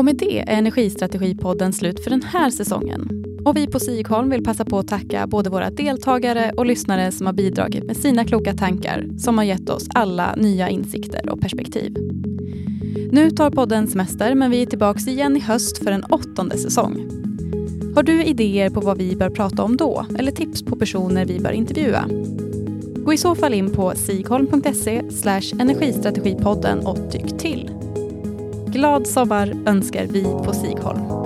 Och med det är Energistrategipodden slut för den här säsongen. Och vi på Sigholm vill passa på att tacka både våra deltagare och lyssnare som har bidragit med sina kloka tankar som har gett oss alla nya insikter och perspektiv. Nu tar podden semester men vi är tillbaka igen i höst för en åttonde säsong. Har du idéer på vad vi bör prata om då eller tips på personer vi bör intervjua? Gå i så fall in på sigholm.se energistrategipodden och tyck till. Glad sommar önskar vi på Sigholm.